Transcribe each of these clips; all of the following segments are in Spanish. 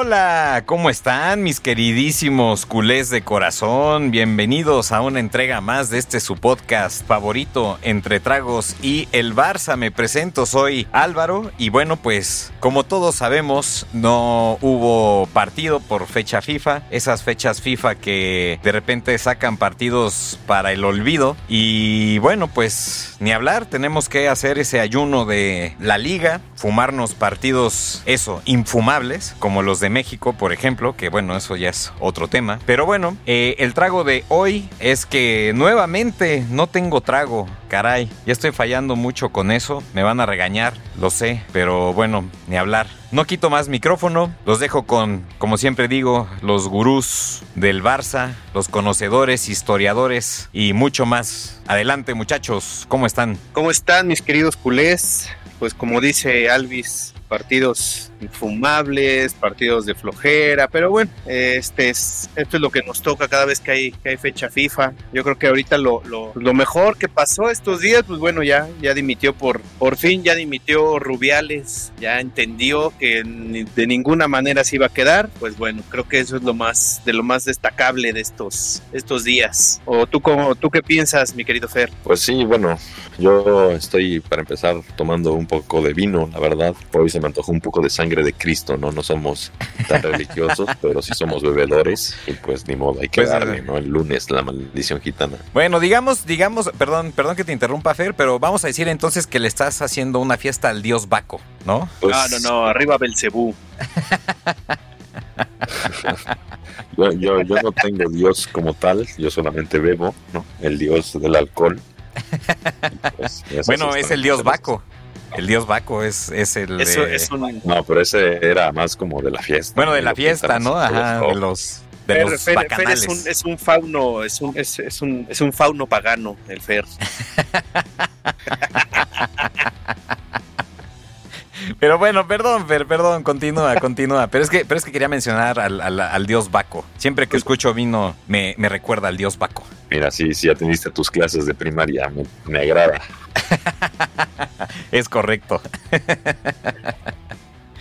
Hola, ¿cómo están mis queridísimos culés de corazón? Bienvenidos a una entrega más de este su podcast favorito, Entre Tragos y el Barça. Me presento, soy Álvaro y bueno, pues como todos sabemos, no hubo partido por fecha FIFA, esas fechas FIFA que de repente sacan partidos para el olvido y bueno, pues ni hablar, tenemos que hacer ese ayuno de la liga, fumarnos partidos, eso, infumables como los de México, por ejemplo, que bueno, eso ya es otro tema. Pero bueno, eh, el trago de hoy es que nuevamente no tengo trago. Caray, ya estoy fallando mucho con eso. Me van a regañar, lo sé, pero bueno, ni hablar. No quito más micrófono, los dejo con, como siempre digo, los gurús del Barça, los conocedores, historiadores y mucho más. Adelante muchachos, ¿cómo están? ¿Cómo están mis queridos culés? Pues como dice Alvis, partidos infumables, partidos de flojera, pero bueno, este es, esto es lo que nos toca cada vez que hay, que hay fecha FIFA. Yo creo que ahorita lo, lo, lo, mejor que pasó estos días, pues bueno, ya, ya dimitió por, por fin, ya dimitió Rubiales, ya entendió que de ninguna manera se iba a quedar, pues bueno, creo que eso es lo más, de lo más destacable de estos, estos días. ¿O tú, cómo, tú qué piensas, mi querido Fer? Pues sí, bueno, yo estoy para empezar tomando un poco de vino, la verdad, hoy se me antojó un poco de sangre de Cristo, ¿no? No somos tan religiosos, pero sí somos bebedores y pues ni modo, hay que Pues, darle, eh, ¿no? El lunes, la maldición gitana. Bueno, digamos, digamos, perdón, perdón que te interrumpa Fer, pero vamos a decir entonces que le estás haciendo una fiesta al dios Baco, ¿no? Pues, no, no, no, arriba Belcebú. Yo, yo, yo no tengo Dios como tal, yo solamente bebo, ¿no? El Dios del alcohol. Pues, Bueno, es el dios. Baco. El dios Baco es, es el Eso de- es un... No, pero ese era más como de la fiesta. bueno, de la fiesta, ¿no? Ajá, de los de Fer, los Fer- Fer bacanales. es, un, es un fauno, es un, es, es un, es un fauno pagano, el Fer. Pero bueno, perdón, Fer, perdón, continúa, continúa. Pero es que, pero es que quería mencionar al, al- al dios Baco. Siempre que escucho vino, me, me recuerda al dios Baco. Mira, sí, sí atendiste tus clases de primaria, me, me agrada. Es correcto.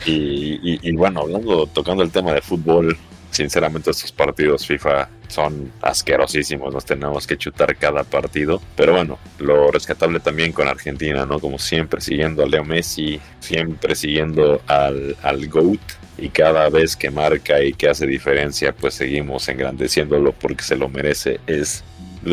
Y, bueno, hablando, tocando el tema de fútbol, sinceramente estos partidos FIFA son asquerosísimos, nos tenemos que chutar cada partido. Pero bueno, lo rescatable también con Argentina, ¿no? Como siempre, siguiendo a Leo Messi, siempre siguiendo al, al GOAT. Y cada vez que marca y que hace diferencia, pues seguimos engrandeciéndolo porque se lo merece. Es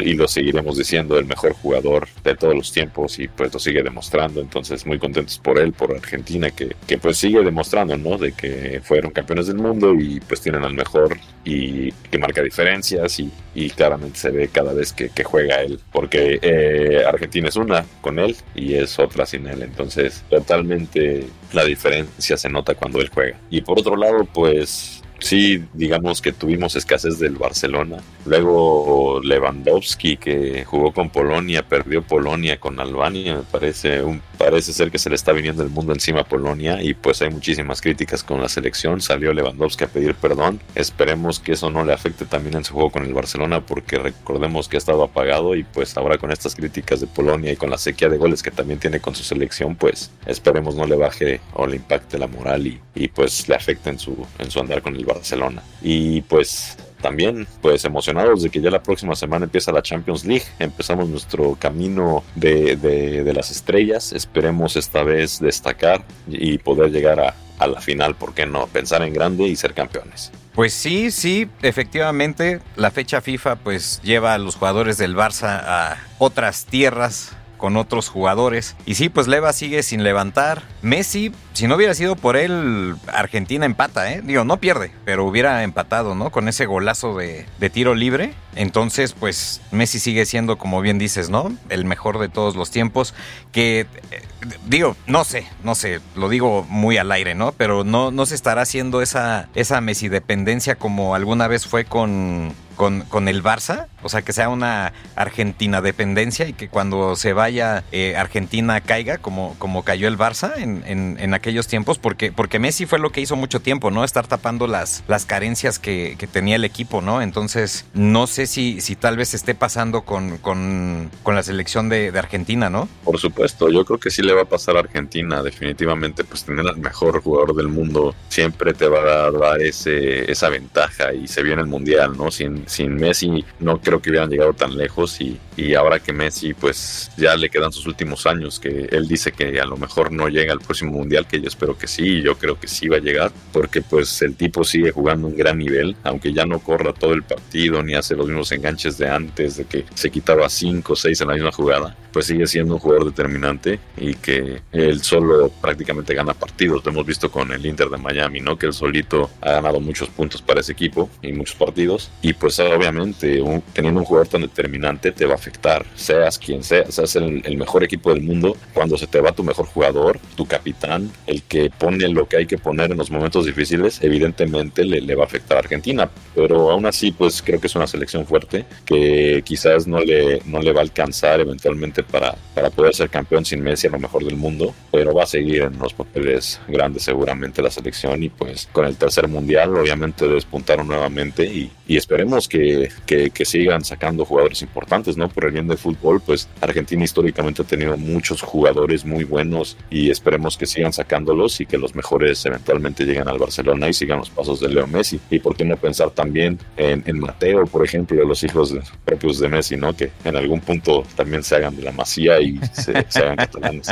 y lo seguiremos diciendo el mejor jugador de todos los tiempos y pues lo sigue demostrando. Entonces muy contentos por él por Argentina que, que pues sigue demostrando no de que fueron campeones del mundo y pues tienen al mejor y que marca diferencias y, y claramente se ve cada vez que, que juega él porque eh, Argentina es una con él y es otra sin él. Entonces totalmente la diferencia se nota cuando él juega. Y por otro lado pues Sí, digamos que tuvimos escasez del Barcelona. Luego Lewandowski, que jugó con Polonia, perdió Polonia con Albania. Me parece, un, parece ser que se le está viniendo el mundo encima a Polonia y pues hay muchísimas críticas con la selección. Salió Lewandowski a pedir perdón. Esperemos que eso no le afecte también en su juego con el Barcelona porque recordemos que ha estado apagado y pues ahora con estas críticas de Polonia y con la sequía de goles que también tiene con su selección, pues esperemos no le baje o le impacte la moral y, y pues le afecte en su, en su andar con el Barcelona. Y pues también pues emocionados de que ya la próxima semana empieza la Champions League. Empezamos nuestro camino de, de, de las estrellas. Esperemos esta vez destacar y poder llegar a, a la final, ¿por qué no? Pensar en grande y ser campeones. Pues sí, sí, efectivamente, la fecha FIFA pues lleva a los jugadores del Barça a otras tierras con otros jugadores. Y sí, pues Leva sigue sin levantar. Messi, si no hubiera sido por él, Argentina empata, ¿eh? Digo, no pierde, pero hubiera empatado, ¿no? Con ese golazo de, de tiro libre. Entonces, pues Messi sigue siendo, como bien dices, ¿no? El mejor de todos los tiempos. Que, eh, digo, no sé, no sé, lo digo muy al aire, ¿no? Pero no, no se estará haciendo esa, esa Messi dependencia como alguna vez fue con con, con el Barça, o sea, que sea una Argentina dependencia y que cuando se vaya eh, Argentina caiga como, como cayó el Barça en, en, aquellos tiempos, porque, porque Messi fue lo que hizo mucho tiempo, ¿no? Estar tapando las, las carencias que, que tenía el equipo, ¿no? Entonces, no sé si, si tal vez esté pasando con, con, con la selección de, de, Argentina, ¿no? Por supuesto, yo creo que sí le va a pasar a Argentina, definitivamente, pues tener al mejor jugador del mundo siempre te va a dar ese, esa ventaja y se viene el Mundial, ¿no? Sin, sin Messi no creo que hubieran llegado tan lejos y, y ahora que Messi pues ya le quedan sus últimos años, que él dice que a lo mejor no llega al próximo Mundial, que yo espero que sí, yo creo que sí va a llegar, porque pues el tipo sigue jugando un gran nivel, aunque ya no corra todo el partido ni hace los mismos enganches de antes, de que se quitaba 5 o 6 en la misma jugada, pues sigue siendo un jugador determinante y que él solo prácticamente gana partidos. Lo hemos visto con el Inter de Miami, ¿no? Que él solito ha ganado muchos puntos para ese equipo y muchos partidos. Y pues obviamente teniendo un jugador tan determinante te va a afectar, seas quien seas, seas el, el mejor equipo del mundo, cuando se te va tu mejor jugador, tu capitán, el que pone lo que hay que poner en los momentos difíciles, evidentemente le, le va a afectar a Argentina. Pero aún así, pues creo que es una selección fuerte que quizás no le, no le va a alcanzar eventualmente para, para poder ser campeón sin Messi a lo mejor del mundo, pero va a seguir en los papeles grandes seguramente la selección y pues con el tercer mundial obviamente despuntaron nuevamente y, y esperemos que, que, sigan sacando jugadores importantes, ¿no? Por el bien del fútbol, pues Argentina históricamente ha tenido muchos jugadores muy buenos y esperemos que sigan sacándolos y que los mejores eventualmente lleguen al Barcelona y sigan los pasos de Leo Messi. Y por qué no pensar también en, Mateo, por ejemplo, los hijos propios de Messi, ¿no? Que en algún punto también se hagan de la masía y se, se hagan catalanes.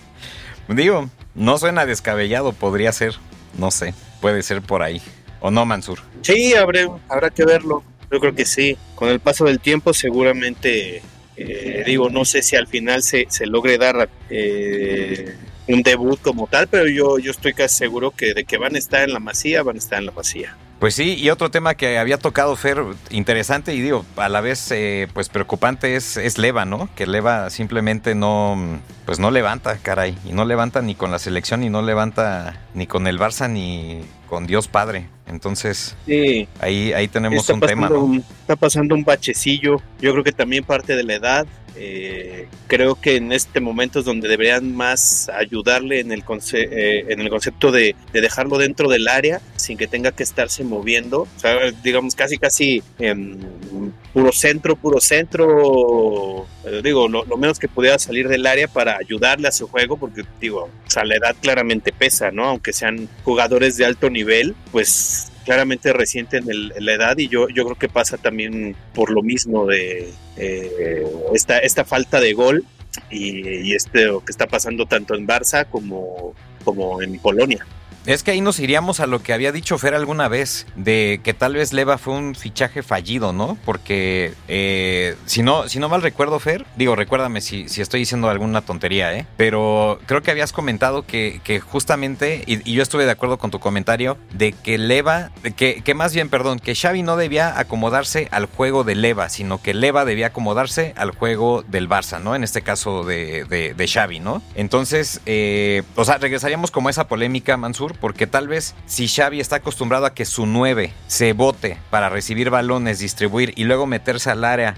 Digo, no suena descabellado, podría ser, no sé, puede ser por ahí. ¿O no, Mansur? Sí, habrá, habrá que verlo. Yo creo que sí. Con el paso del tiempo seguramente, eh, digo, no sé si al final se, se logre dar eh, un debut como tal, pero yo, yo estoy casi seguro que de que van a estar en la masía, van a estar en la masía. Pues sí, y otro tema que había tocado Fer, interesante y digo, a la vez eh, pues preocupante es, es Leva, ¿no? Que Leva simplemente no, pues no levanta, caray, y no levanta ni con la selección, y no levanta ni con el Barça, ni con Dios Padre. Entonces, sí. ahí, ahí tenemos está un tema. ¿no? Está pasando un bachecillo, yo creo que también parte de la edad, eh, creo que en este momento es donde deberían más ayudarle en el, conce eh, en el concepto de, de, dejarlo dentro del área sin que tenga que estarse moviendo. Digamos, casi, casi puro centro, puro centro. Eh, digo, lo, menos que pudiera salir del área para ayudarle a su juego, porque, digo, la edad claramente pesa, ¿no? Aunque sean jugadores de alto nivel, pues claramente reciente en, el, la edad y yo, yo creo que pasa también por lo mismo de eh, esta, esta falta de gol y, y este que está pasando tanto en Barça como, como en Polonia. Es que ahí nos iríamos a lo que había dicho Fer alguna vez, de que tal vez Leva fue un fichaje fallido, ¿no? Porque eh, si no, si no mal recuerdo, Fer, digo, recuérdame si, si estoy diciendo alguna tontería, ¿eh? Pero creo que habías comentado que, que justamente, y, yo estuve de acuerdo con tu comentario, de que Leva, que, que más bien, perdón, que Xavi no debía acomodarse al juego de Leva, sino que Leva debía acomodarse al juego del Barça, ¿no? En este caso de, de, de Xavi, ¿no? Entonces, eh, o sea, regresaríamos como a esa polémica, Mansur, porque tal vez si Xavi está acostumbrado a que su 9 se bote para recibir balones, distribuir y luego meterse al área.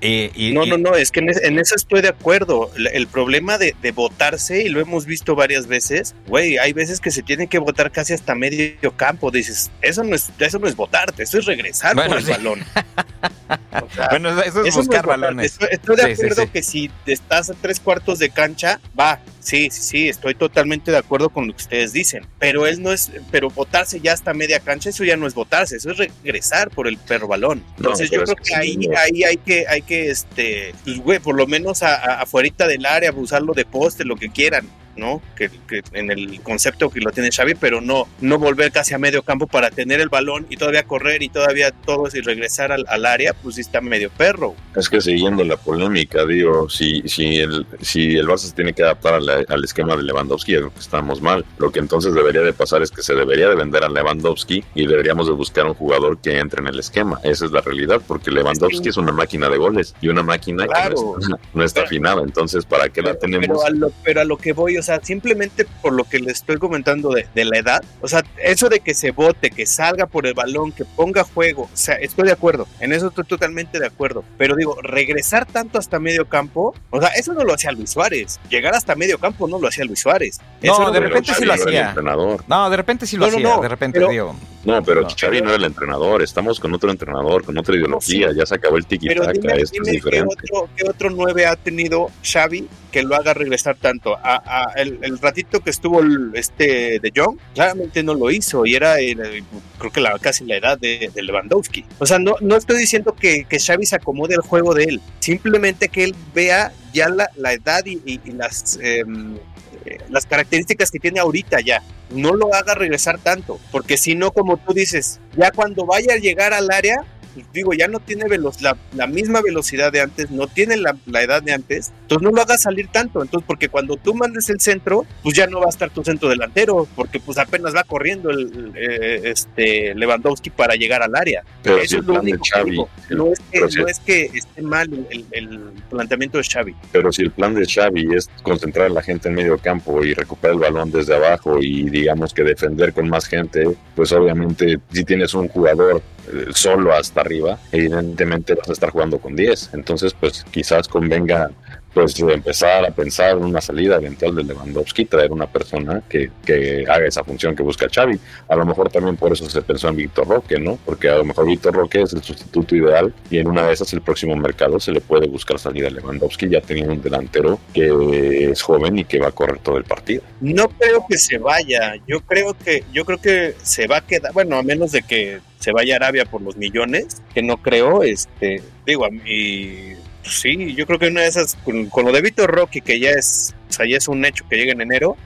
Eh, y, no, no, no, es que en, en, eso estoy de acuerdo. El, el problema de, de, botarse, y lo hemos visto varias veces, güey, hay veces que se tiene que botar casi hasta medio campo. Dices, eso no es, eso no es botarte, eso es regresar bueno, por el sí. balón. O sea, bueno, eso es eso buscar es balones. Estoy, estoy de acuerdo sí, sí, que si estás a tres cuartos de cancha, va, Sí, sí, sí, estoy totalmente de acuerdo con lo que ustedes dicen. Pero él no es, pero votarse ya hasta media cancha, eso ya no es votarse, eso es regresar por el perro balón. Entonces no, yo creo que, ahí, no. ahí hay que, hay que, este, pues güey, por lo menos a, a, afuera del área, usarlo de poste, lo que quieran. ¿No? Que, que, en el concepto que lo tiene Xavi, pero no, no volver casi a medio campo para tener el balón y todavía correr y todavía todo y regresar al, al área, pues sí está medio perro. Es que siguiendo la polémica, digo, si, si, el, si el Barça se tiene que adaptar a la, al esquema de Lewandowski, que estamos mal. Lo que entonces debería de pasar es que se debería de vender a Lewandowski y deberíamos de buscar un jugador que entre en el esquema. Esa es la realidad, porque Lewandowski sí. es una máquina de goles y una máquina claro. que no está, no está afinada. Entonces, ¿para qué la tenemos? Pero a lo, pero a lo que voy, o sea, sea, simplemente por lo que le estoy comentando de, de la edad, o sea, eso de que se bote, que salga por el balón, que ponga juego, o sea, estoy de acuerdo, en eso estoy totalmente de acuerdo, pero digo, regresar tanto hasta medio campo, o sea, eso no lo hacía Luis Suárez, llegar hasta medio campo no lo hacía Luis Suárez. No, de repente sí lo hacía. No, de repente sí lo hacía, de repente digo. No, pero Xavi no era el entrenador, estamos con otro entrenador, con otra ideología, ya se acabó el tiki-taka, esto es diferente. ¿qué otro, ¿Qué otro 9 ha tenido Xavi que lo haga regresar tanto? A, el, ratito que estuvo este de John, claramente no lo hizo y era, creo que la, casi la edad de, Lewandowski. O sea, no, no estoy diciendo que, que Xavi se acomode al juego de él, simplemente que él vea ya la, la edad y, las... Em, las características que tiene ahorita ya. No lo haga regresar tanto, porque si no, como tú dices, ya cuando vaya a llegar al área, digo, ya no tiene la, la, misma velocidad de antes, no tiene la, edad de antes, entonces no lo hagas salir tanto, entonces porque cuando tú mandes el centro, pues ya no va a estar tu centro delantero, porque pues apenas va corriendo el, eh, este Lewandowski para llegar al área. Pero Eso es lo único Xavi, no, es que, no es que esté mal el, el, planteamiento de Xavi. Pero si el plan de Xavi es concentrar a la gente en medio campo y recuperar el balón desde abajo y digamos que defender con más gente, pues obviamente si tienes un jugador solo hasta arriba, evidentemente vas a estar jugando con 10. Entonces, pues quizás convenga pues empezar a pensar en una salida eventual de Lewandowski, traer una persona que, que, haga esa función que busca Xavi. A lo mejor también por eso se pensó en Víctor Roque, ¿no? Porque a lo mejor Víctor Roque es el sustituto ideal y en una de esas el próximo mercado se le puede buscar salida a Lewandowski ya teniendo un delantero que es joven y que va a correr todo el partido. No creo que se vaya, yo creo que yo creo que se va a quedar, bueno, a menos de que se vaya Arabia por los millones, que no creo, este, digo, a mí sí, yo creo que una de esas, con, lo de Víctor Rocky, que ya es, o sea, ya es un hecho que llega en enero,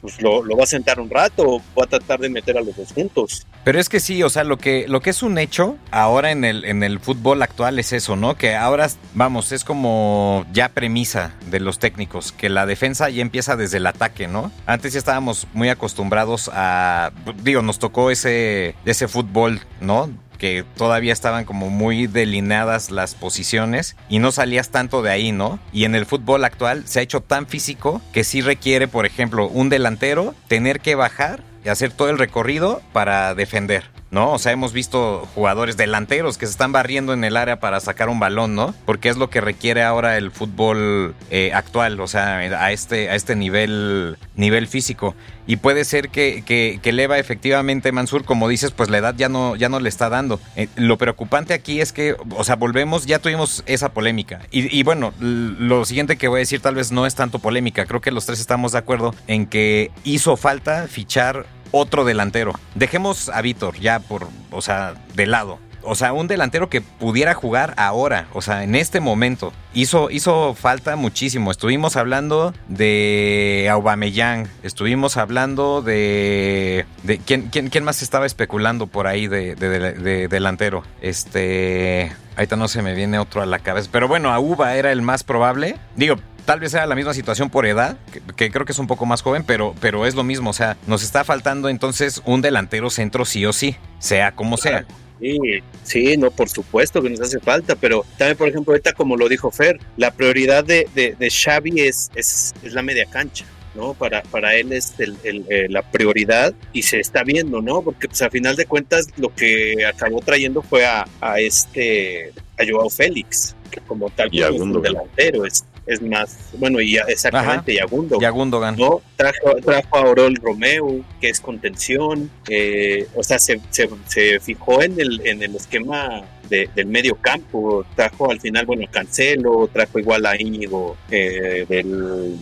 pues lo, va a sentar un rato va a tratar de meter a los dos juntos. Pero es que sí, o sea, lo que, lo que es un hecho ahora en el, en el fútbol actual es eso, ¿no? Que ahora, vamos, es como ya premisa de los técnicos, que la defensa ya empieza desde el ataque, ¿no? Antes ya estábamos muy acostumbrados a, digo, nos tocó ese, ese fútbol, ¿no? que todavía estaban como muy delineadas las posiciones y no salías tanto de ahí, ¿no? Y en el fútbol actual se ha hecho tan físico que sí requiere, por ejemplo, un delantero tener que bajar hacer todo el recorrido para defender. ¿no? O sea, hemos visto jugadores delanteros que se están barriendo en el área para sacar un balón, ¿no? Porque es lo que requiere ahora el fútbol eh, actual, o sea, a este, a este nivel, nivel físico. Y puede ser que, que, que Leva efectivamente, Mansur, como dices, pues la edad ya no, ya no le está dando. Eh, lo preocupante aquí es que, o sea, volvemos, ya tuvimos esa polémica. Y, y bueno, lo siguiente que voy a decir tal vez no es tanto polémica. Creo que los tres estamos de acuerdo en que hizo falta fichar otro delantero. Dejemos a Víctor ya por, o sea, de lado. O sea, un delantero que pudiera jugar ahora, o sea, en este momento. Hizo, hizo falta muchísimo. Estuvimos hablando de Aubameyang, estuvimos hablando de... de ¿quién, quién, más estaba especulando por ahí de, de, delantero? Este... Ahorita no se me viene otro a la cabeza. Pero bueno, Auba era el más probable. Digo, Tal vez sea la misma situación por edad, que, creo que es un poco más joven, pero, pero es lo mismo. O sea, nos está faltando entonces un delantero centro sí o sí, sea como sea. Sí, sí, no, por supuesto que nos hace falta, pero también, por ejemplo, ahorita como lo dijo Fer, la prioridad de, de, Xavi es, es, la media cancha. ¿no? Para, para él es el, eh, la prioridad y se está viendo, ¿no? Porque pues a final de cuentas lo que acabó trayendo fue a, a este a Joao Félix, que como tal y como delantero es, es más, bueno, y exactamente, Yagundo. Yagundogan. ¿no? Trajo, trajo a Orol Romeo, que es contención, eh, o sea, se, se, fijó en el, en el esquema del medio campo, trajo al final, bueno, Cancelo, trajo igual a Íñigo eh, del,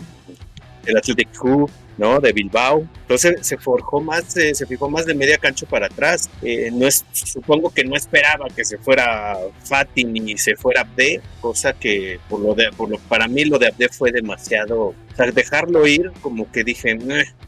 del Athletic Club, ¿no? De Bilbao. Entonces se forjó más, se fijó más de media cancha para atrás. Eh, no es, supongo que no esperaba que se fuera Fati ni se fuera Abde, cosa que por lo de, por lo, para mí lo de Abde fue demasiado. O sea, dejarlo ir, como que dije.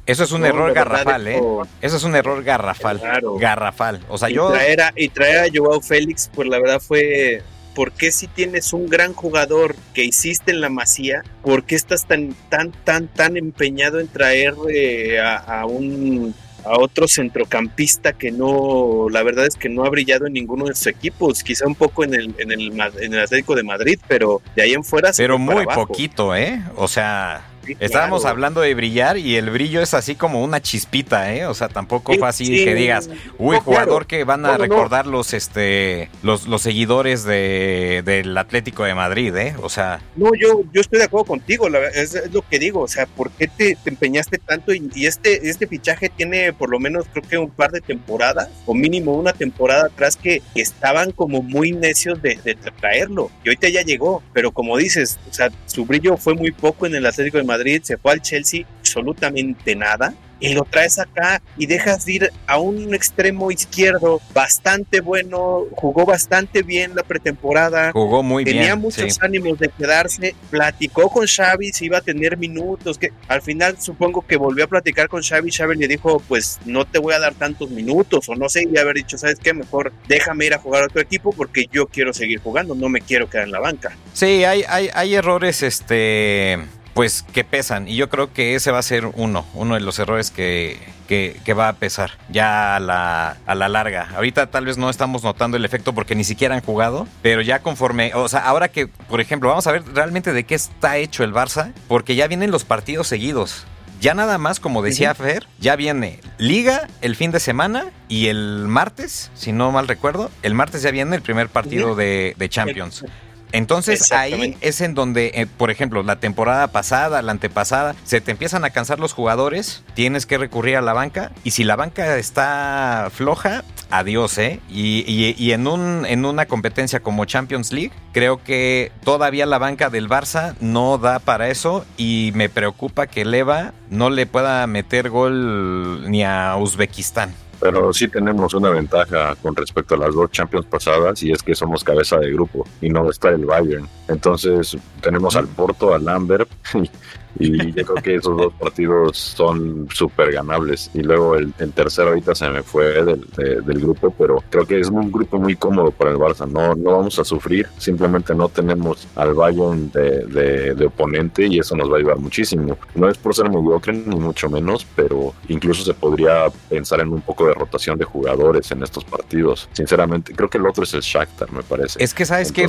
Eso es un error garrafal, ¿eh? Eso es un error garrafal. Garrafal. O sea, yo. Traer a, y traer a Joao Félix, pues la verdad fue ¿por qué si tienes un gran jugador que hiciste en la Masía, por qué estás tan, tan, tan, tan empeñado en traer eh, a, un a otro centrocampista que no, la verdad es que no ha brillado en ninguno de sus equipos, quizá un poco en el, en el, en el Atlético de Madrid, pero de ahí en fuera. Pero muy poquito, ¿eh? O sea, Estábamos hablando de brillar y el brillo es así como una chispita, ¿eh? O sea, tampoco fue así que digas, uy, jugador que van a recordar los este los, los seguidores de, del Atlético de Madrid, ¿eh? O sea. No, yo, yo estoy de acuerdo contigo, es, lo que digo, o sea, ¿por qué te, empeñaste tanto? Y, este, este fichaje tiene por lo menos creo que un par de temporadas, o mínimo una temporada atrás que, estaban como muy necios de, de traerlo. Y ahorita ya llegó, pero como dices, o sea, su brillo fue muy poco en el Atlético de Madrid, se fue al Chelsea, absolutamente nada y lo traes acá y dejas de ir a un extremo izquierdo bastante bueno, jugó bastante bien la pretemporada. Jugó muy tenía bien. Tenía muchos ánimos de quedarse, platicó con Xavi si iba a tener minutos, que al final supongo que volvió a platicar con Xavi, Xavi le dijo, pues no te voy a dar tantos minutos, o no sé, y haber dicho, ¿sabes qué? Mejor déjame ir a jugar a otro equipo porque yo quiero seguir jugando, no me quiero quedar en la banca. Sí, hay, hay, hay errores, este pues que pesan. Y yo creo que ese va a ser uno, uno de los errores que, que, va a pesar ya a la, a la larga. Ahorita tal vez no estamos notando el efecto porque ni siquiera han jugado, pero ya conforme, o sea, ahora que, por ejemplo, vamos a ver realmente de qué está hecho el Barça, porque ya vienen los partidos seguidos. Ya nada más, como decía Fer, ya viene Liga el fin de semana y el martes, si no mal recuerdo, el martes ya viene el primer partido de, de Champions. Entonces ahí es en donde, eh, por ejemplo, la temporada pasada, la antepasada, se te empiezan a cansar los jugadores, tienes que recurrir a la banca y si la banca está floja, adiós, ¿eh? Y, en, un, en una competencia como Champions League, creo que todavía la banca del Barça no da para eso y me preocupa que Leva no le pueda meter gol ni a Uzbekistán pero sí tenemos una ventaja con respecto a las dos Champions pasadas y es que somos cabeza de grupo y no está el Bayern. Entonces tenemos al Porto, al Lambert y yo creo que esos dos partidos son súper ganables. Y luego el, tercero ahorita se me fue del, del, grupo, pero creo que es un grupo muy cómodo para el Barça. No, no vamos a sufrir, simplemente no tenemos al Bayern de, de, oponente y eso nos va a ayudar muchísimo. No es por ser mediocre ni mucho menos, pero incluso se podría pensar en un poco de rotación de jugadores en estos partidos. Sinceramente, creo que el otro es el Shakhtar, me parece. Es que sabes que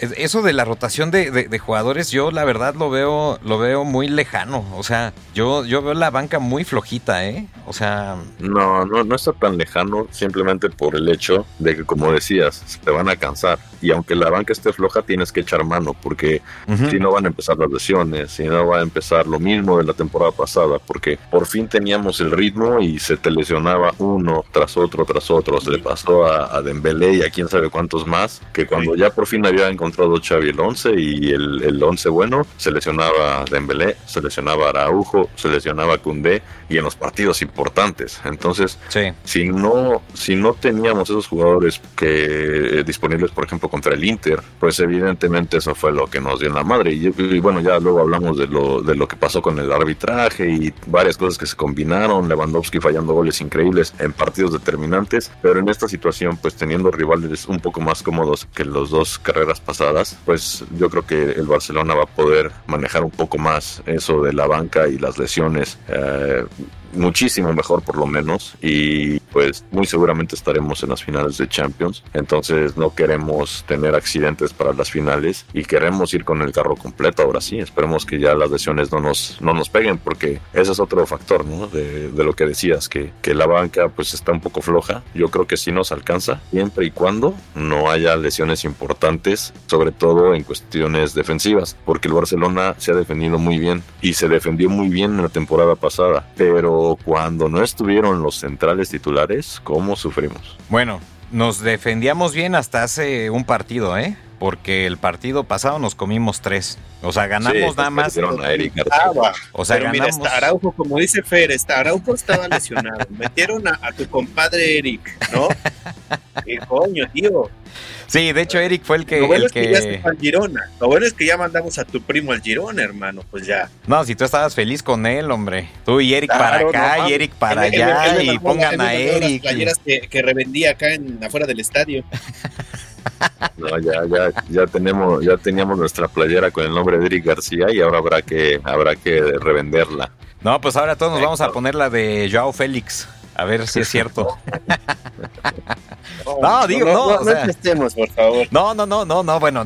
eso de la rotación de, de, jugadores, yo la verdad lo veo, lo veo muy lejano. O sea, yo, yo veo la banca muy flojita, ¿eh? O sea. No, no, no está tan lejano simplemente por el hecho de que, como decías, te van a cansar. Y aunque la banca esté floja, tienes que echar mano, porque si no van a empezar las lesiones, si no va a empezar lo mismo de la temporada pasada, porque por fin teníamos el ritmo y se te lesionaba uno tras otro, tras otro. Se le pasó a, a Dembélé y a quién sabe cuántos más, que cuando ya por fin había encontrado Xavi el 11 y el, el 11 bueno, se lesionaba Dembélé seleccionaba a Araujo, seleccionaba a Cundé y en los partidos importantes. Entonces, si no si no teníamos esos jugadores que eh, disponibles, por ejemplo, contra el Inter, pues evidentemente eso fue lo que nos dio en la madre. Y, bueno, ya luego hablamos de lo, de lo que pasó con el arbitraje y varias cosas que se combinaron, Lewandowski fallando goles increíbles en partidos determinantes, pero en esta situación, pues teniendo rivales un poco más cómodos que los dos carreras pasadas, pues yo creo que el Barcelona va a poder manejar un poco más eso de la banca y las lesiones. Eh, muchísimo mejor por lo menos y pues muy seguramente estaremos en las finales de Champions. Entonces no queremos tener accidentes para las finales y queremos ir con el carro completo ahora sí. Esperemos que ya las lesiones no nos no nos peguen porque ese es otro factor ¿no? de, lo que decías que, que la banca pues está un poco floja. Yo creo que sí nos alcanza siempre y cuando no haya lesiones importantes sobre todo en cuestiones defensivas porque el Barcelona se ha defendido muy bien y se defendió muy bien en la temporada pasada pero cuando no estuvieron los centrales titulares, ¿cómo sufrimos? Bueno, nos defendíamos bien hasta hace un partido, ¿eh? Porque el partido pasado nos comimos tres. O sea, ganamos nada más. o sea, ganamos... mira, Araujo, como dice Fer, está, Araujo estaba lesionado. Metieron a, tu compadre Eric, ¿no? ¿Qué coño, tío? Sí, de hecho Eric fue el que... Lo bueno es que, ya se fue al Girona. Lo bueno es que ya mandamos a tu primo al Girona, hermano, pues ya. No, si tú estabas feliz con él, hombre. Tú y Eric para acá y Eric para allá y pongan a Eric. Las playeras que, revendía acá en, afuera del estadio. No, ya, ya, ya tenemos, ya teníamos nuestra playera con el nombre de Eric García y ahora habrá que, habrá que revenderla. No, pues ahora todos nos vamos a poner la de Joao Félix. A ver si es cierto. no, digo, no. No, no, por favor. No, no, no, no, no, bueno,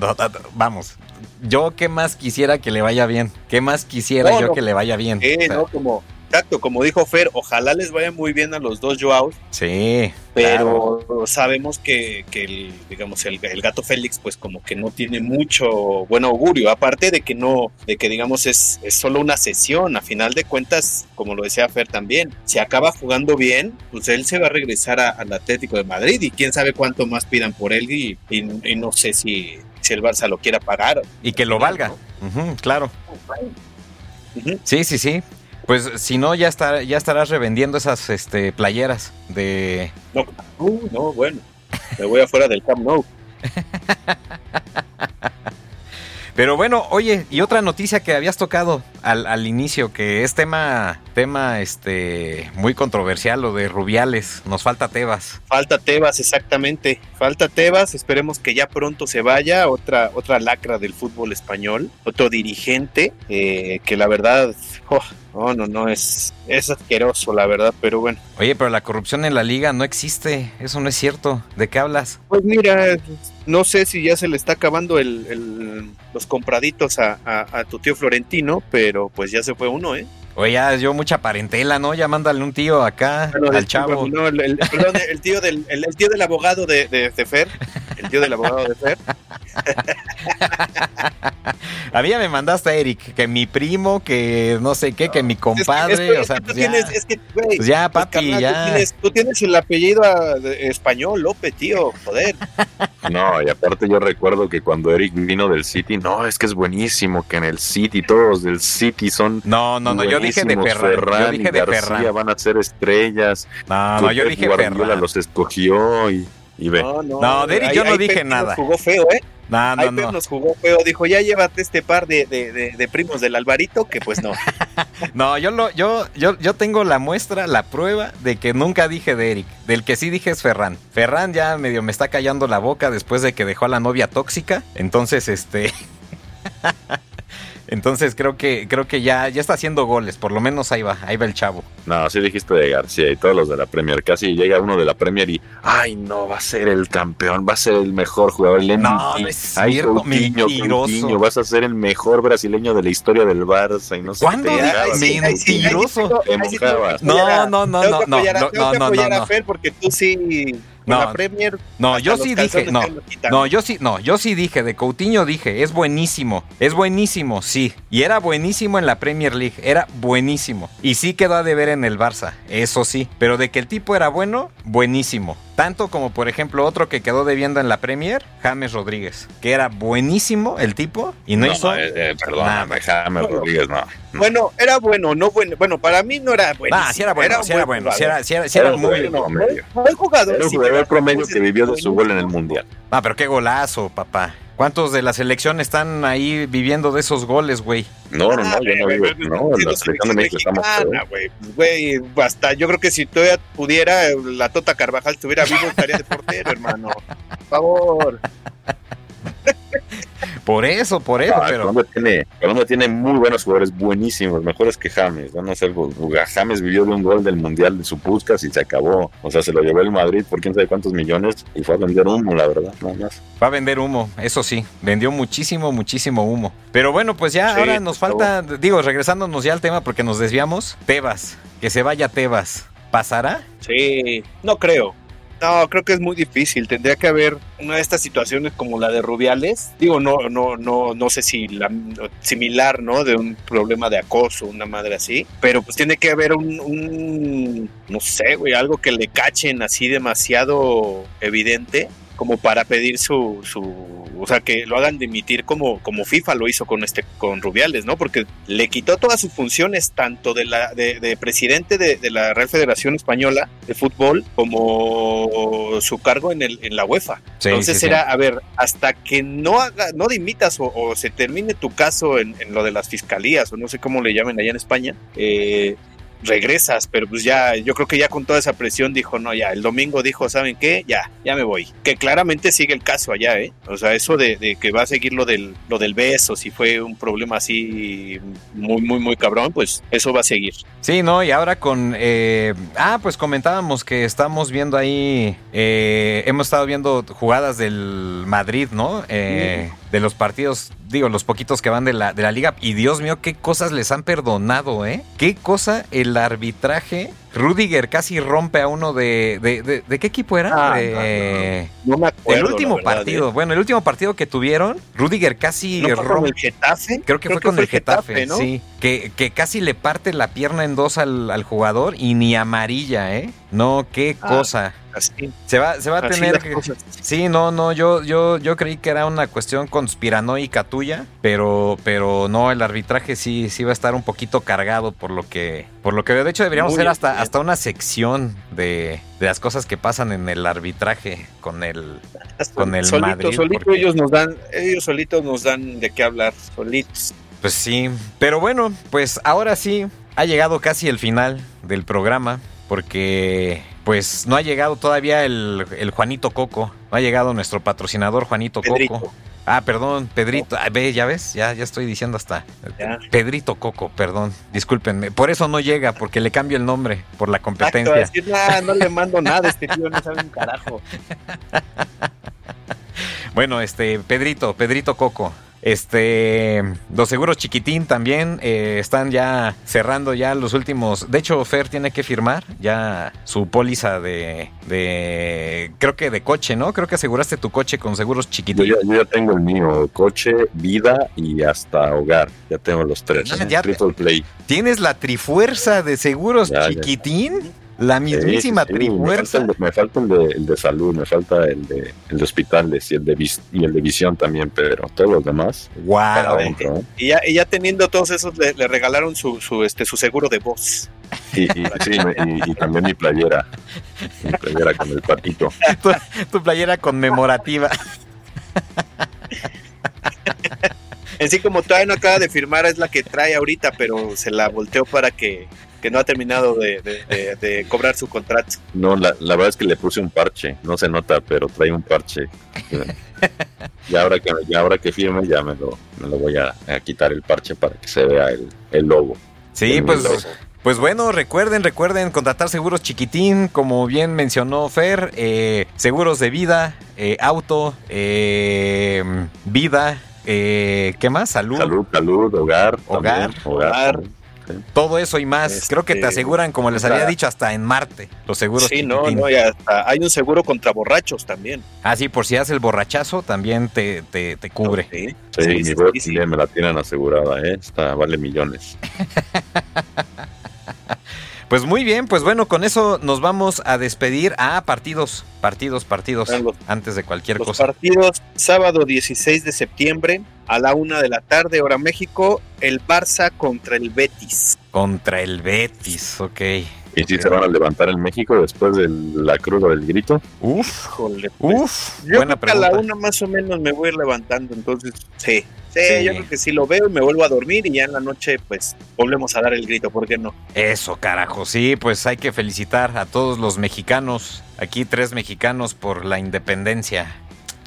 vamos. yo qué más quisiera que le vaya bien. ¿Qué más quisiera yo que le vaya bien? Sí, no, como, exacto, como dijo Fer, ojalá les vaya muy bien a los dos Joaos. Sí. Pero sabemos que, que, el, digamos, el, gato Félix, pues como que no tiene mucho buen augurio. Aparte de que no, de que digamos es, es solo una sesión. A final de cuentas, como lo decía Fer también, si acaba jugando bien, pues él se va a regresar al Atlético de Madrid y quién sabe cuánto más pidan por él y, y, no sé si, si el Barça lo quiera pagar. Y que lo valga, claro. Sí, sí, sí. Pues si no, ya, ya estarás revendiendo esas este, playeras de... No, uh, no, bueno. Me voy afuera del Camp Nou. Pero bueno, oye, y otra noticia que habías tocado al, al, inicio, que es tema, tema este, muy controversial, lo de Rubiales. Nos falta Tebas. Falta Tebas, exactamente. Falta Tebas, esperemos que ya pronto se vaya. Otra, otra lacra del fútbol español, otro dirigente, eh, que la verdad, oh, no, no, no, es, es asqueroso, la verdad, pero bueno. Oye, pero la corrupción en la liga no existe, eso no es cierto. ¿De qué hablas? Pues mira, no sé si ya se le está acabando el, los compraditos a, a, tu tío Florentino, pero pues ya se fue uno, ¿eh? Oye, ya yo mucha parentela, ¿no? Ya mándale un tío acá al chavo. No, el, perdón, el tío del, el, tío del abogado de, de, de, Fer. El tío del abogado de Fer. A mí ya me mandaste a Eric, que mi primo, que no sé qué, que mi compadre, o sea, pues ya, es que, pues ya, pues, papi, ya. Tú tienes, el apellido ah, español, López, tío, joder. No, y aparte yo recuerdo que cuando Eric vino del City, no, es que es buenísimo que en el City todos del City son No, no, no, yo dije de Ferran, yo dije de Ferran. van a ser estrellas. No, no, yo dije Ferran. los escogió y, y ve. No, no, no de Eric yo no dije nada. Jugó feo, ¿eh? No, no, no. nos jugó feo. Dijo, ya llévate este par de, de, de, primos del Alvarito, que pues no. no, yo, lo, yo, yo, yo tengo la muestra, la prueba de que nunca dije de Eric. Del que sí dije es Ferran. Ferran ya medio me está callando la boca después de que dejó a la novia tóxica. Entonces, este... Entonces creo que creo que ya, ya está haciendo goles, por lo menos ahí va, ahí va el chavo. No, sí dijiste de García y todos los de la Premier. Casi llega uno de la Premier y, ay, no, va a ser el campeón, va a ser el mejor jugador. El no, no es cierto, mentiroso. vas a ser el mejor brasileño de la historia del Barça y no sé ¿Cuándo? Mentiroso. No, no, no, no, no, no, no, no, no, no, porque tú sí no, No, yo sí dije, no, no, yo sí, no, yo sí dije, de Coutinho dije, es buenísimo, es buenísimo, sí. Y era buenísimo en la Premier League, era buenísimo. Y sí quedó a deber en el Barça, eso sí. Pero de que el tipo era bueno, buenísimo. Tanto como, por ejemplo, otro que quedó debiendo en la Premier, James Rodríguez, que era buenísimo el tipo y no, hizo. Eh, eh, perdóname, James Rodríguez, no. Bueno, era bueno, no bueno. Bueno, para mí no era bueno. Ah, sí era bueno, sí era bueno. Sí era, sí era, muy bueno. Buen jugador. Era un jugador promedio que vivió de su gol en el Mundial. Ah, pero qué golazo, papá. ¿Cuántos de la selección están ahí viviendo de esos goles, güey? No, no, no, yo no vivo. No, la selección de México estamos. Güey, hasta yo creo que si todavía pudiera, la Tota Carvajal estuviera vivo, estaría de portero, hermano. Por favor. Por eso, por eso, pero. Colombia tiene, Colombia tiene muy buenos jugadores, buenísimos, mejores que James. ¿no? no sé, James vivió de un gol del Mundial de su Puskas y se acabó. O sea, se lo llevó el Madrid por quién sabe cuántos millones y fue a vender humo, la verdad, nada más. Va a vender humo, eso sí. Vendió muchísimo, muchísimo humo. Pero bueno, pues ya ahora nos falta, digo, regresándonos ya al tema porque nos desviamos. Tebas, que se vaya Tebas. ¿Pasará? Sí, no creo. No, creo que es muy difícil. Tendría que haber una de estas situaciones como la de Rubiales. Digo, no, no, no, no sé si la similar, ¿no? De un problema de acoso, una madre así. Pero pues tiene que haber un, un no sé, güey, algo que le cachen así demasiado evidente como para pedir su, su, o sea, que lo hagan dimitir como, como FIFA lo hizo con este, con Rubiales, ¿no? Porque le quitó todas sus funciones, tanto de la, de, presidente de, la Real Federación Española de Fútbol, como su cargo en el, en la UEFA. Entonces era, a ver, hasta que no haga, no dimitas o, se termine tu caso en, en, lo de las fiscalías, o no sé cómo le llamen allá en España, eh, regresas, pero pues ya, yo creo que ya con toda esa presión dijo, no, ya, el domingo dijo, ¿saben qué? Ya, ya me voy. Que claramente sigue el caso allá, ¿eh? O sea, eso de, que va a seguir lo del, lo del beso, si fue un problema así muy, muy, muy cabrón, pues eso va a seguir. Sí, ¿no? Y ahora con, eh, ah, pues comentábamos que estamos viendo ahí, eh, hemos estado viendo jugadas del Madrid, ¿no? Eh, de los partidos, digo, los poquitos que van de la, de la liga. Y Dios mío, qué cosas les han perdonado, ¿eh? Qué cosa el arbitraje. Rudiger casi rompe a uno de. ¿De, de, qué equipo era? Ah, de, No me acuerdo. el último verdad, partido. ¿eh? Bueno, el último partido que tuvieron, Rudiger casi ¿No fue con rompe. el Getafe? Creo que fue con el Getafe, sí. Que, que casi le parte la pierna en dos al, al jugador y ni amarilla, ¿eh? No, qué Ah, cosa. Así, Se va, se va a así tener que. Sí, no, no, yo, yo, yo creí que era una cuestión conspiranoica tuya, pero, pero no, el arbitraje sí, sí va a estar un poquito cargado por lo que, por lo que veo. De hecho, deberíamos Muy hacer hasta, hasta una sección de, de las cosas que pasan en el arbitraje con el, con el solito, Madrid, solito porque- ellos nos dan, ellos solitos nos dan de qué hablar, solitos. Pues sí, pero bueno, pues ahora sí ha llegado casi el final del programa porque pues no ha llegado todavía el, el Juanito Coco, no ha llegado nuestro patrocinador Juanito Pedrito. Coco. Ah, perdón, Pedrito. Ah, ve, ya ves, ya, ya estoy diciendo hasta. Ya. Pedrito Coco, perdón, discúlpenme. Por eso no llega, porque le cambio el nombre, por la Exacto, competencia. decir, "Nah, no le mando nada, este tío no sabe un carajo. Bueno, este, Pedrito, Pedrito Coco. Este, los seguros chiquitín también eh, están ya cerrando ya los últimos. De hecho, Fer tiene que firmar ya su póliza de, de, creo que de coche, ¿no? Creo que aseguraste tu coche con seguros chiquitín. yo ya tengo el mío, coche, vida y hasta hogar. Ya tengo los tres. Ya Triple Play. ¿Tienes la trifuerza de seguros chiquitín? La mismísima Sí, sí, sí, Me trifuerza. falta, el de, me falta el de, el de salud, me falta el de, el de hospitales y el de, vis- y el de visión también, pero todos los demás. Wow. ¿eh? Y ya, y ya teniendo todos esos, le, le regalaron su, su, este, su seguro de voz. Y, y- sí, me- y- y también mi playera. Mi playera con el patito. Tu, tu playera conmemorativa. En sí, como todavía no acaba de firmar, es la que trae ahorita, pero se la volteó para que, que no ha terminado de, de- de- de cobrar su contrato. No, la, la verdad es que le puse un parche. No se nota, pero trae un parche. Y ahora que, y ahora que firme, ya me lo, me lo voy a, a quitar el parche para que se vea el, el logo. Sí, El pues. logo. Pues bueno, recuerden, recuerden contratar seguros chiquitín, como bien mencionó Fer, eh, seguros de vida, eh, auto, eh, vida, eh, ¿qué más? Salud, Salud, salud, hogar. Hogar. también, hogar. Hogar. Todo eso y más. Este, Creo que te aseguran, como les había dicho, hasta en Marte, los seguros Sí, no, no, y hasta hay un seguro contra borrachos también. Ah, sí, por si haces el borrachazo, también te, te, te cubre. Sí, Sí, sí, mi sí, voz sí, sí. también me la tienen asegurada, ¿eh? Esta vale millones. Pues muy bien, pues bueno, con eso nos vamos a despedir a partidos, partidos, partidos, Ah, los- antes de cualquier Los cosa. partidos, sábado 16 de septiembre, a la una de la tarde, hora México, el Barça contra el Betis. Contra el Betis, ok. ¿Y si se van a levantar en México después de la cruda del grito? Uf, Híjole, pues, uf, Yo buena creo que a la una más o menos me voy a ir levantando, entonces sí. Sí, Sí. yo creo que sí lo veo y me vuelvo a dormir y ya en la noche pues volvemos a dar el grito, ¿por qué no? Eso, carajo. Sí, pues hay que felicitar a todos los mexicanos, aquí tres mexicanos por la independencia.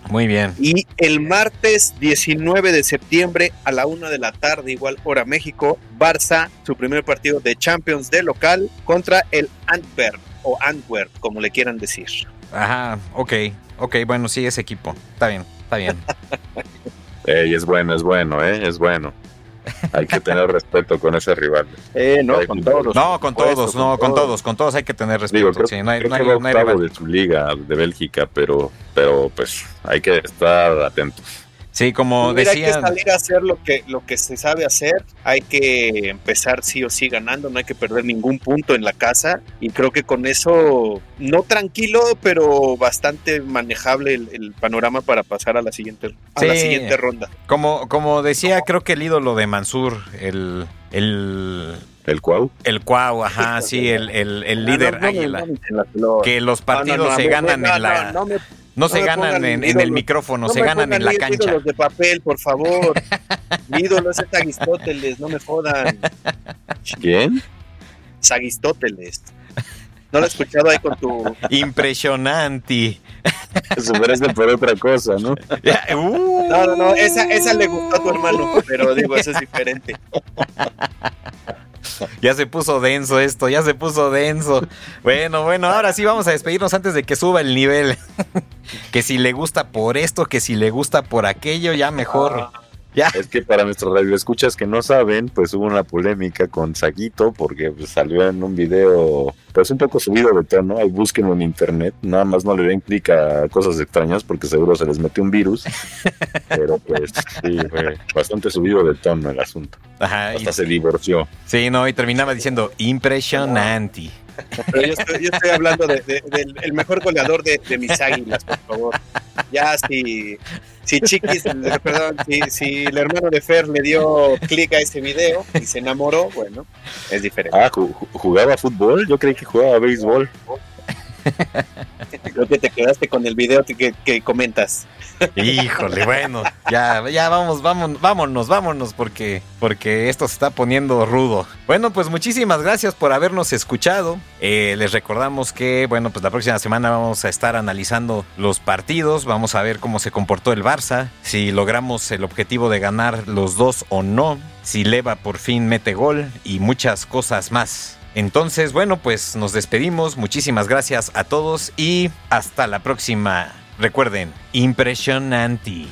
Muy bien. Y el martes 19 de septiembre a la una de la tarde, igual hora México, Barça, su primer partido de Champions de local contra el Antwerp o Antwerp, como le quieran decir. Ajá, ok, ok, bueno, sí, ese equipo. Está bien, está bien. Ey, es bueno, es bueno, ¿eh? Es bueno. Hay que tener respeto con ese rival. Eh, no, con no, todos. No, con todos, no, con todos, con todos hay que tener respeto. Digo, creo, sí, no hay, creo no hay- que va no hay octavo rival. de su liga de Bélgica, pero, pero pues hay que estar atentos. Sí, como Mira, hay que salir a hacer lo que, lo que se sabe hacer, hay que empezar sí o sí ganando, no hay que perder ningún punto en la casa y creo que con eso, no tranquilo, pero bastante manejable el, el panorama para pasar a la siguiente, a la siguiente ronda. Como, como decía, creo que el ídolo de Mansur, el, el, El Cuau. el Cuau, ajá, sí, el, el, el líder Ah, no, no águila. Que los No, no, partidos se ganan no, en la. No, se ganan pongan en, el micrófono, no se ganan en la cancha. ídolos de papel, por favor. Mi ídolo es Agistóteles, no me jodan. ¿Quién? Sagistóteles. No lo he escuchado ahí con tu. Impresionante. Se merece por otra cosa, ¿no? Uh. No, no, no, esa, esa le gustó a tu hermano, pero digo, eso es diferente. Ya se puso denso esto, ya se puso denso. Bueno, bueno, ahora sí vamos a despedirnos antes de que suba el nivel. que si le gusta por esto, que si le gusta por aquello, ya mejor. Es que para nuestros radioescuchas que no saben, pues hubo una polémica con Saguito porque pues, salió en un video pues un poco subido de tono, ahí búsquenlo en internet, nada más no le den clic a cosas extrañas porque seguro se les metió un virus, pero pues sí, fue bastante subido de tono el asunto. Ajá, Hasta se divorció. Sí, no, y terminaba diciendo impresionante. Pero yo estoy, hablando del de, mejor goleador de, mis águilas, por favor. Ya si, si Chiquis, perdón, si, si el hermano de Fer le dio clic a ese video y se enamoró, bueno, es diferente. Ah, jugaba fútbol, yo creí que jugaba béisbol. Creo que te quedaste con el video que, comentas. Híjole, bueno, ya, ya vamos, vamos, vámonos, vámonos, porque, porque esto se está poniendo rudo. Bueno, pues muchísimas gracias por habernos escuchado. Eh, les recordamos que, bueno, pues la próxima semana vamos a estar analizando los partidos, vamos a ver cómo se comportó el Barça, si logramos el objetivo de ganar los dos o no, si Leva por fin mete gol y muchas cosas más. Entonces, bueno, pues nos despedimos. Muchísimas gracias a todos y hasta la próxima. Recuerden, impresionante.